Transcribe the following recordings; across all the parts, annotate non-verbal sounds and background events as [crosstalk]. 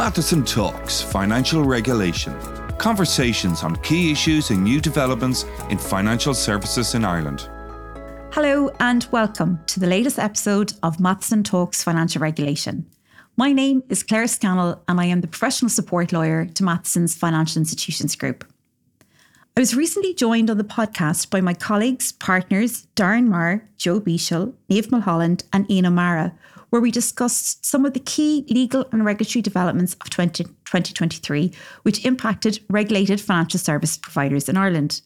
Matheson Talks Financial Regulation. Conversations on key issues and new developments in financial services in Ireland. Hello, and welcome to the latest episode of Matheson Talks Financial Regulation. My name is Claire Scannell, and I am the professional support lawyer to Matheson's Financial Institutions Group. I was recently joined on the podcast by my colleagues, partners Darren Maher, Joe Beashel, Niamh Mulholland, and Ian O'Mara, where we discussed some of the key legal and regulatory developments of 20, 2023, which impacted regulated financial service providers in Ireland.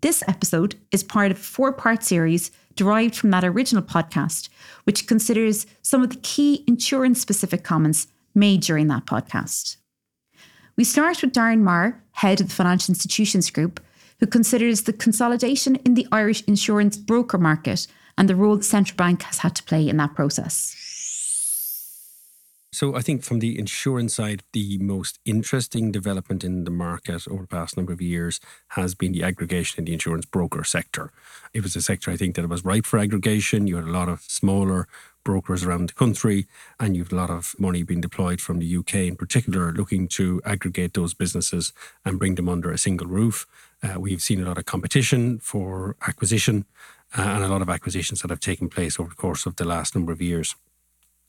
This episode is part of a four part series derived from that original podcast, which considers some of the key insurance specific comments made during that podcast. We start with Darren Maher, head of the Financial Institutions Group, who considers the consolidation in the Irish insurance broker market and the role the central bank has had to play in that process. So I think from the insurance side, the most interesting development in the market over the past number of years has been the aggregation in the insurance broker sector. It was a sector I think that was ripe for aggregation. You had a lot of smaller brokers around the country, and you've a lot of money being deployed from the UK in particular, looking to aggregate those businesses and bring them under a single roof. Uh, we've seen a lot of competition for acquisition uh, and a lot of acquisitions that have taken place over the course of the last number of years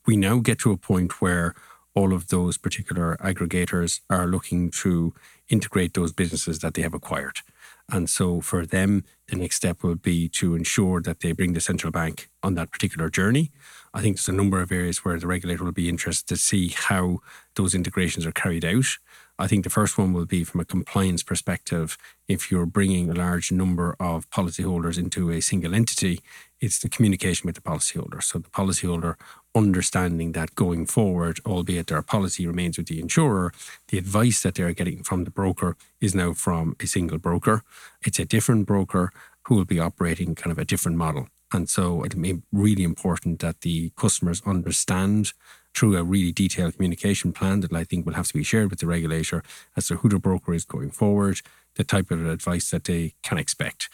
we now get to a point where all of those particular aggregators are looking to integrate those businesses that they have acquired. And so for them, the next step will be to ensure that they bring the central bank on that particular journey. I think there's a number of areas where the regulator will be interested to see how those integrations are carried out. I think the first one will be from a compliance perspective. If you're bringing a large number of policyholders into a single entity, it's the communication with the policyholder. So the policyholder understanding that going forward, albeit their policy remains with the insurer, the advice that they're getting from the broker is now from a single broker. It's a different broker who will be operating kind of a different model. And so it may be really important that the customers understand through a really detailed communication plan that I think will have to be shared with the regulator as to who the broker is going forward, the type of advice that they can expect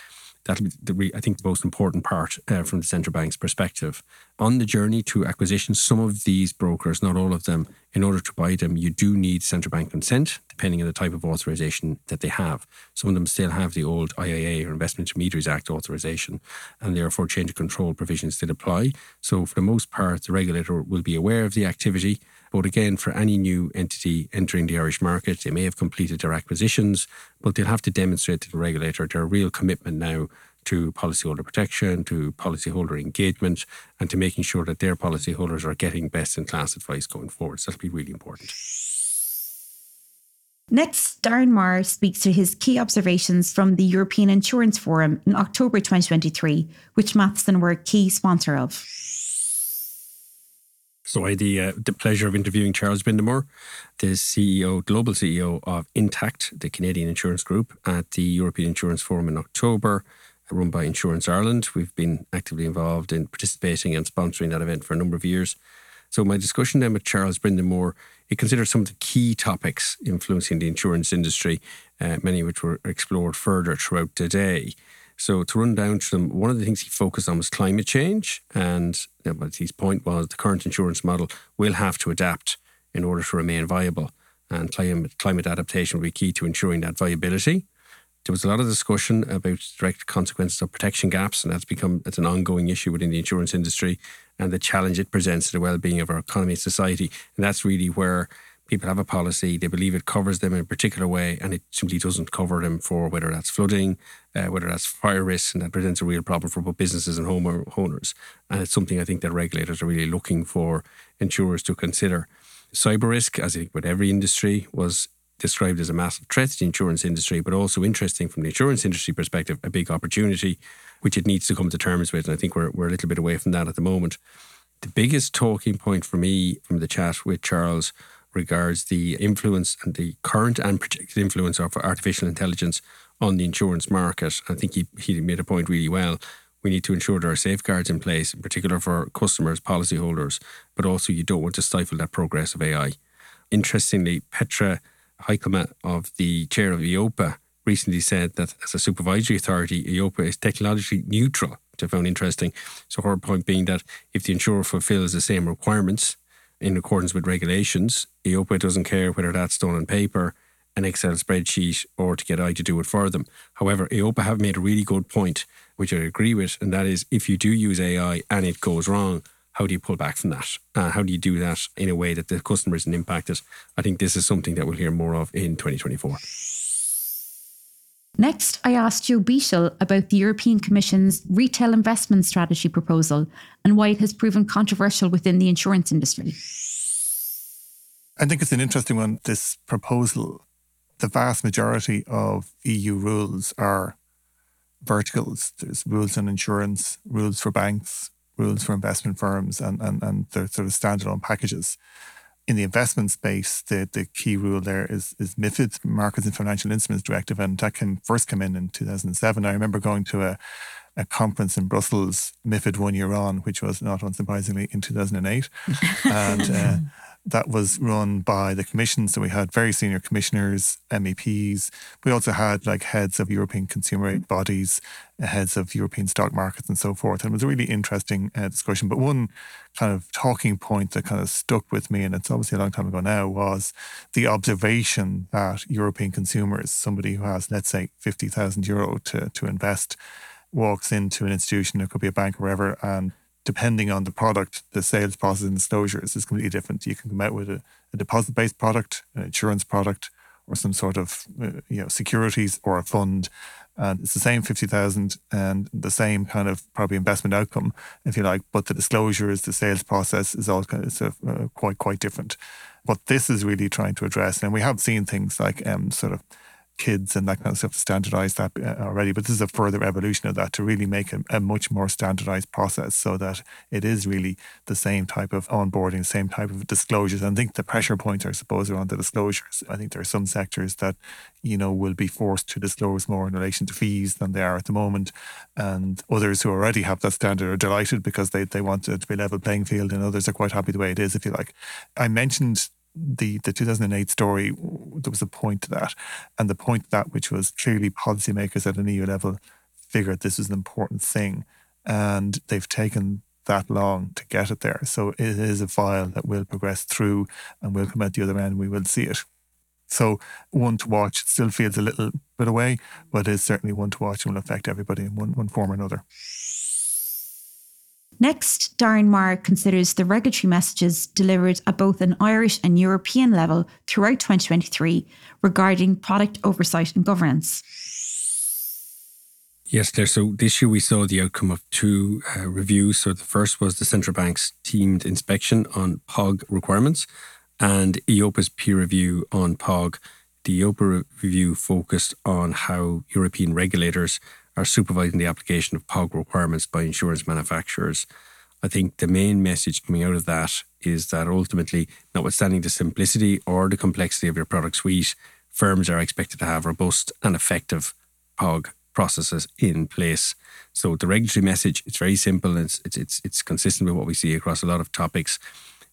that'll be the, I think the most important part uh, from the central bank's perspective. On the journey to acquisition, some of these brokers, not all of them, in order to buy them, you do need central bank consent, depending on the type of authorization that they have. Some of them still have the old IIA or Investment Intermediaries Act authorization, and therefore change of control provisions still apply. So, for the most part, the regulator will be aware of the activity. But again, for any new entity entering the Irish market, they may have completed their acquisitions, but they'll have to demonstrate to the regulator their real commitment now to policyholder protection, to policyholder engagement, and to making sure that their policyholders are getting best in class advice going forward. So that'll be really important. Next, Darren Maher speaks to his key observations from the European Insurance Forum in October 2023, which Matheson were a key sponsor of. So I had the, uh, the pleasure of interviewing Charles Brindamour, the CEO, global CEO of Intact, the Canadian insurance group, at the European Insurance Forum in October, run by Insurance Ireland. We've been actively involved in participating and sponsoring that event for a number of years. So my discussion then with Charles Brindamour, it considered some of the key topics influencing the insurance industry, uh, many of which were explored further throughout the day. So to run down to them, one of the things he focused on was climate change, and you know, his point was the current insurance model will have to adapt in order to remain viable, and climate climate adaptation will be key to ensuring that viability. There was a lot of discussion about direct consequences of protection gaps, and that's become it's an ongoing issue within the insurance industry and the challenge it presents to the well-being of our economy and society. And that's really where people have a policy, they believe it covers them in a particular way, and it simply doesn't cover them for whether that's flooding, uh, whether that's fire risk, and that presents a real problem for both businesses and homeowners. And it's something I think that regulators are really looking for insurers to consider. Cyber risk, as I think with every industry, was described as a massive threat to the insurance industry, but also interesting from the insurance industry perspective, a big opportunity, which it needs to come to terms with. And I think we're, we're a little bit away from that at the moment. The biggest talking point for me from the chat with Charles regards the influence and the current and projected influence of artificial intelligence on the insurance market. I think he, he made a point really well. We need to ensure there are safeguards in place, in particular for customers, policyholders, but also you don't want to stifle that progress of AI. Interestingly, Petra Hielkema of the chair of EIOPA recently said that as a supervisory authority, EIOPA is technologically neutral, which I found interesting. So her point being that if the insurer fulfills the same requirements in accordance with regulations. EIOPA doesn't care whether that's done on paper, an Excel spreadsheet, or to get I to do it for them. However, EIOPA have made a really good point, which I agree with, and that is if you do use AI and it goes wrong, how do you pull back from that? Uh, how do you do that in a way that the customer isn't impacted? I think this is something that we'll hear more of in 2024. Next, I asked Joe Beashel about the European Commission's retail investment strategy proposal and why it has proven controversial within the insurance industry. I think it's an interesting one, this proposal. The vast majority of EU rules are verticals. There's rules on insurance, rules for banks, rules for investment firms, and, and, and they're sort of standalone packages in the investment space, the, the key rule there is is MIFID, Markets and Financial Instruments Directive, and that came first came in in 2007. I remember going to a, a conference in Brussels, MIFID one year on, which was not unsurprisingly in 2008, and uh, [laughs] that was run by the commission. So we had very senior commissioners, MEPs. We also had like heads of European consumer aid bodies, heads of European stock markets, and so forth. And it was a really interesting uh, discussion. But one kind of talking point that kind of stuck with me, and it's obviously a long time ago now, was the observation that European consumers, somebody who has, let's say, 50,000 euro to, to invest, walks into an institution, it could be a bank or wherever, and depending on the product, the sales process and disclosures is completely different. You can come out with a, a deposit based product, an insurance product, or some sort of uh, you know securities or a fund, and it's the same fifty thousand and the same kind of probably investment outcome, if you like. But the disclosures, the sales process is all kind of, uh, quite quite different. What this is really trying to address, and we have seen things like um, sort of KIDs and that kind of stuff to standardize that uh, already. But this is a further evolution of that to really make a, a, much more standardized process so that it is really the same type of onboarding, same type of disclosures. And I think the pressure points, I suppose, are on the disclosures. I think there are some sectors that, you know, will be forced to disclose more in relation to fees than they are at the moment. And others who already have that standard are delighted because they, they want it to be a level playing field and others are quite happy the way it is, if you like. I mentioned the the 2008 story, there was a point to that, and the point that which was clearly policymakers at an EU level figured this was an important thing, and they've taken that long to get it there. So it is a file that will progress through, and will come out the other end. We will see it. So one to watch. Still feels a little bit away, but is certainly one to watch and will affect everybody in one one form or another. Next, Darren Maher considers the regulatory messages delivered at both an Irish and European level throughout 2023 regarding product oversight and governance. Yes, Claire. So this year we saw the outcome of two uh, reviews. So the first was the central bank's teamed inspection on POG requirements and EIOPA's peer review on POG. The EIOPA review focused on how European regulators are supervising the application of POG requirements by insurance manufacturers. I think the main message coming out of that is that ultimately, notwithstanding the simplicity or the complexity of your product suite, firms are expected to have robust and effective POG processes in place. So the regulatory message, it's very simple. It's, it's, it's, it's consistent with what we see across a lot of topics.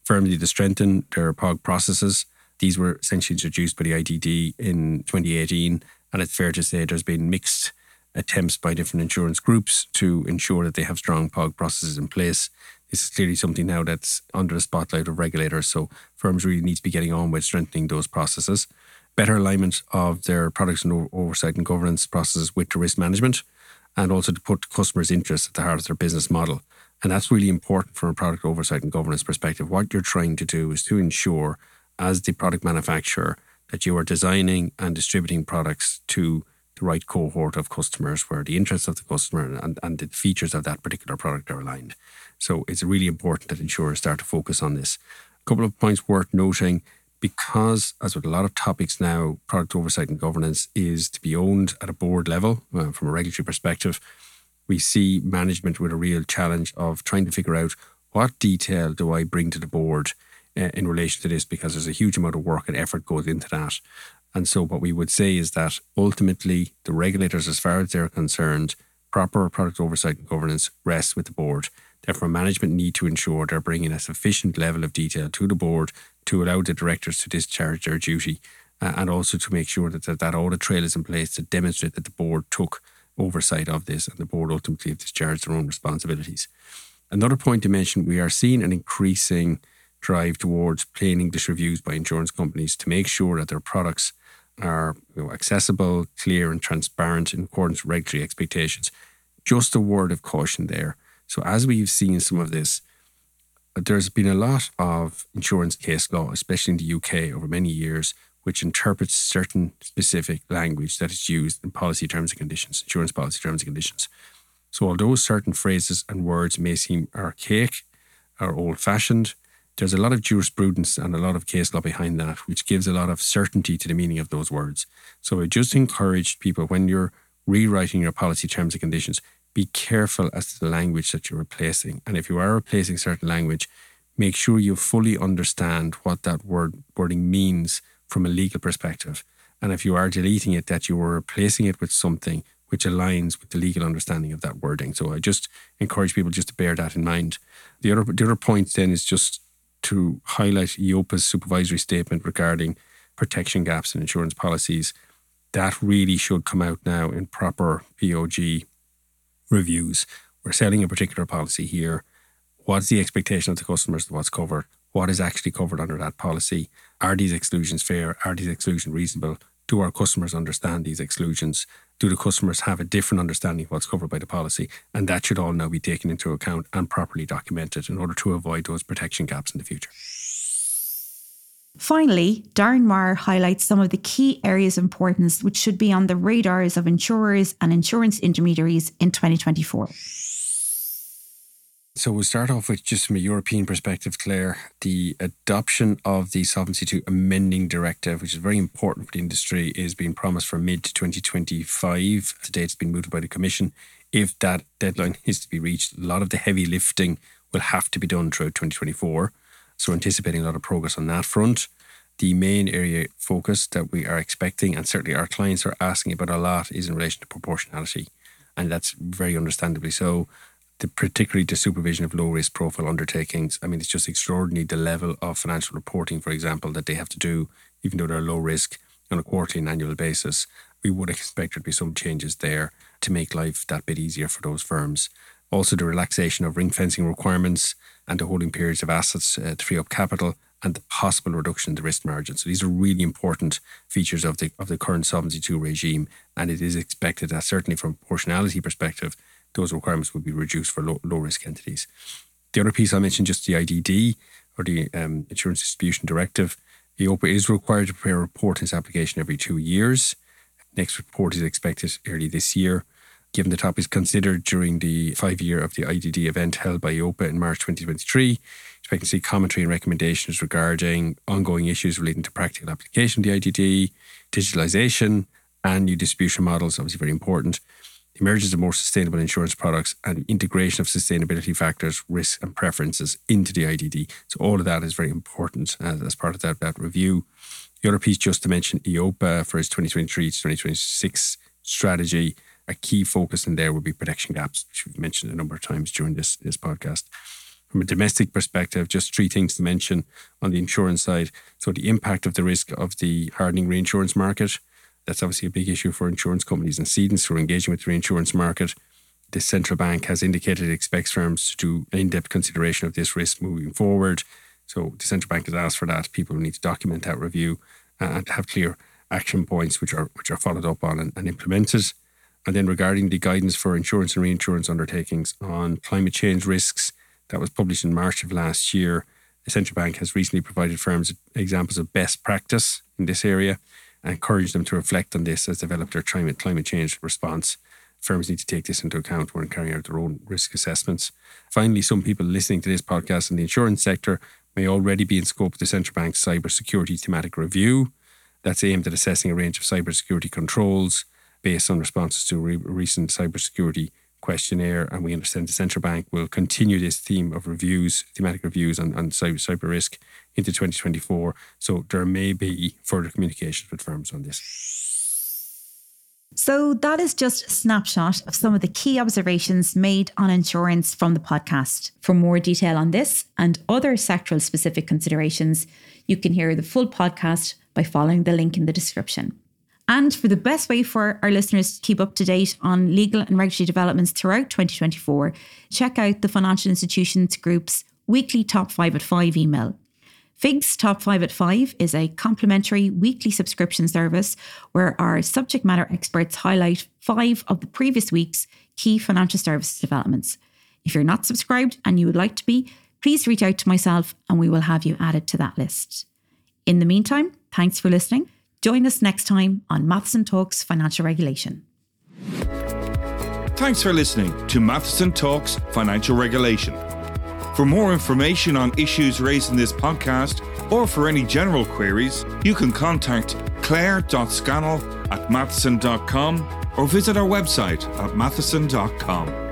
Firms need to strengthen their POG processes. These were essentially introduced by the IDD in 2018. And it's fair to say there's been mixed attempts by different insurance groups to ensure that they have strong POG processes in place. This is clearly something now that's under the spotlight of regulators. So firms really need to be getting on with strengthening those processes. Better alignment of their products and oversight and governance processes with the risk management, and also to put customers' interests at the heart of their business model. And that's really important from a product oversight and governance perspective. What you're trying to do is to ensure, as the product manufacturer, that you are designing and distributing products to the right cohort of customers where the interests of the customer and, and the features of that particular product are aligned. So it's really important that insurers start to focus on this. A couple of points worth noting because, as with a lot of topics now, product oversight and governance is to be owned at a board level uh, from a regulatory perspective. We see management with a real challenge of trying to figure out what detail do I bring to the board uh, in relation to this because there's a huge amount of work and effort goes into that. And so, what we would say is that ultimately, the regulators, as far as they're concerned, proper product oversight and governance rests with the board. Therefore, management need to ensure they're bringing a sufficient level of detail to the board to allow the directors to discharge their duty uh, and also to make sure that, that that audit trail is in place to demonstrate that the board took oversight of this and the board ultimately have discharged their own responsibilities. Another point to mention we are seeing an increasing drive towards plain English reviews by insurance companies to make sure that their products are you know, accessible, clear, and transparent in accordance with regulatory expectations. Just a word of caution there. So, as we've seen some of this, there's been a lot of insurance case law, especially in the UK, over many years, which interprets certain specific language that is used in policy terms and conditions, insurance policy terms and conditions. So, although certain phrases and words may seem archaic or old fashioned, there's a lot of jurisprudence and a lot of case law behind that, which gives a lot of certainty to the meaning of those words. So, I just encourage people when you're rewriting your policy terms and conditions, be careful as to the language that you're replacing. And if you are replacing certain language, make sure you fully understand what that word wording means from a legal perspective. And if you are deleting it, that you are replacing it with something which aligns with the legal understanding of that wording. So I just encourage people just to bear that in mind. The other the other point then is just to highlight EIOPA's supervisory statement regarding protection gaps in insurance policies. That really should come out now in proper POG reviews. We're selling a particular policy here. What's the expectation of the customers what's covered? What is actually covered under that policy? Are these exclusions fair? Are these exclusions reasonable? Do our customers understand these exclusions? Do the customers have a different understanding of what's covered by the policy? And that should all now be taken into account and properly documented in order to avoid those protection gaps in the future. Finally, Darren Maher highlights some of the key areas of importance which should be on the radars of insurers and insurance intermediaries in 2024. So we'll start off with just from a European perspective, Claire, the adoption of the Solvency II amending directive, which is very important for the industry, is being promised for mid 2025. Today it's been mooted by the Commission. If that deadline [laughs] is to be reached, a lot of the heavy lifting will have to be done throughout 2024. So anticipating a lot of progress on that front. The main area focus that we are expecting, and certainly our clients are asking about a lot, is in relation to proportionality. And that's very understandably so the, particularly the supervision of low risk profile undertakings. I mean, it's just extraordinary the level of financial reporting, for example, that they have to do, even though they're low risk on a quarterly and annual basis. We would expect there to be some changes there to make life that bit easier for those firms. Also, the relaxation of ring fencing requirements and the holding periods of assets uh, to free up capital and the possible reduction in the risk margin. So these are really important features of the of the current Solvency II regime, and it is expected that certainly from a proportionality perspective, those requirements would be reduced for low, low risk entities. The other piece I mentioned, just the IDD or the um, Insurance Distribution Directive. EIOPA is required to prepare a report in its application every two years. Next report is expected early this year. Given the topic is considered during the five year of the IDD event held by EIOPA in March 2023, expect to see commentary and recommendations regarding ongoing issues relating to practical application of the IDD, digitalisation, and new distribution models, obviously very important emergence of more sustainable insurance products and integration of sustainability factors, risks, and preferences into the IDD. So all of that is very important as, as part of that, that review. The other piece, just to mention, EIOPA for its 2023 to 2026 strategy, a key focus in there will be protection gaps, which we've mentioned a number of times during this, this podcast. From a domestic perspective, just three things to mention on the insurance side. So, the impact of the risk of the hardening reinsurance market, that's obviously a big issue for insurance companies and cedents who are engaging with the reinsurance market. The central bank has indicated it expects firms to do an in depth consideration of this risk moving forward. So the central bank has asked for that. People need to document that review uh, and have clear action points which are which are followed up on and, and implemented. And then regarding the guidance for insurance and reinsurance undertakings on climate change risks, that was published in March of last year. The central bank has recently provided firms examples of best practice in this area and encourage them to reflect on this as develop their climate, climate change response. Firms need to take this into account when carrying out their own risk assessments. Finally, some people listening to this podcast in the insurance sector may already be in scope of the central bank's cybersecurity thematic review. That's aimed at assessing a range of cybersecurity controls based on responses to re- recent cybersecurity questionnaire. And we understand the central bank will continue this theme of reviews, thematic reviews on, on cyber, cyber risk into 2024. So there may be further communications with firms on this. So, that is just a snapshot of some of the key observations made on insurance from the podcast. For more detail on this and other sectoral specific considerations, you can hear the full podcast by following the link in the description. And for the best way for our listeners to keep up to date on legal and regulatory developments throughout 2024, check out the Financial Institutions Group's weekly Top 5 at 5 email. FIG's Top 5 at 5 is a complimentary weekly subscription service where our subject matter experts highlight five of the previous week's key financial services developments. If you're not subscribed and you would like to be, please reach out to myself and we will have you added to that list. In the meantime, thanks for listening. Join us next time on Matheson Talks Financial Regulation. Thanks for listening to Matheson Talks Financial Regulation. For more information on issues raised in this podcast or for any general queries, you can contact claire.scannell at matheson.com or visit our website at matheson.com.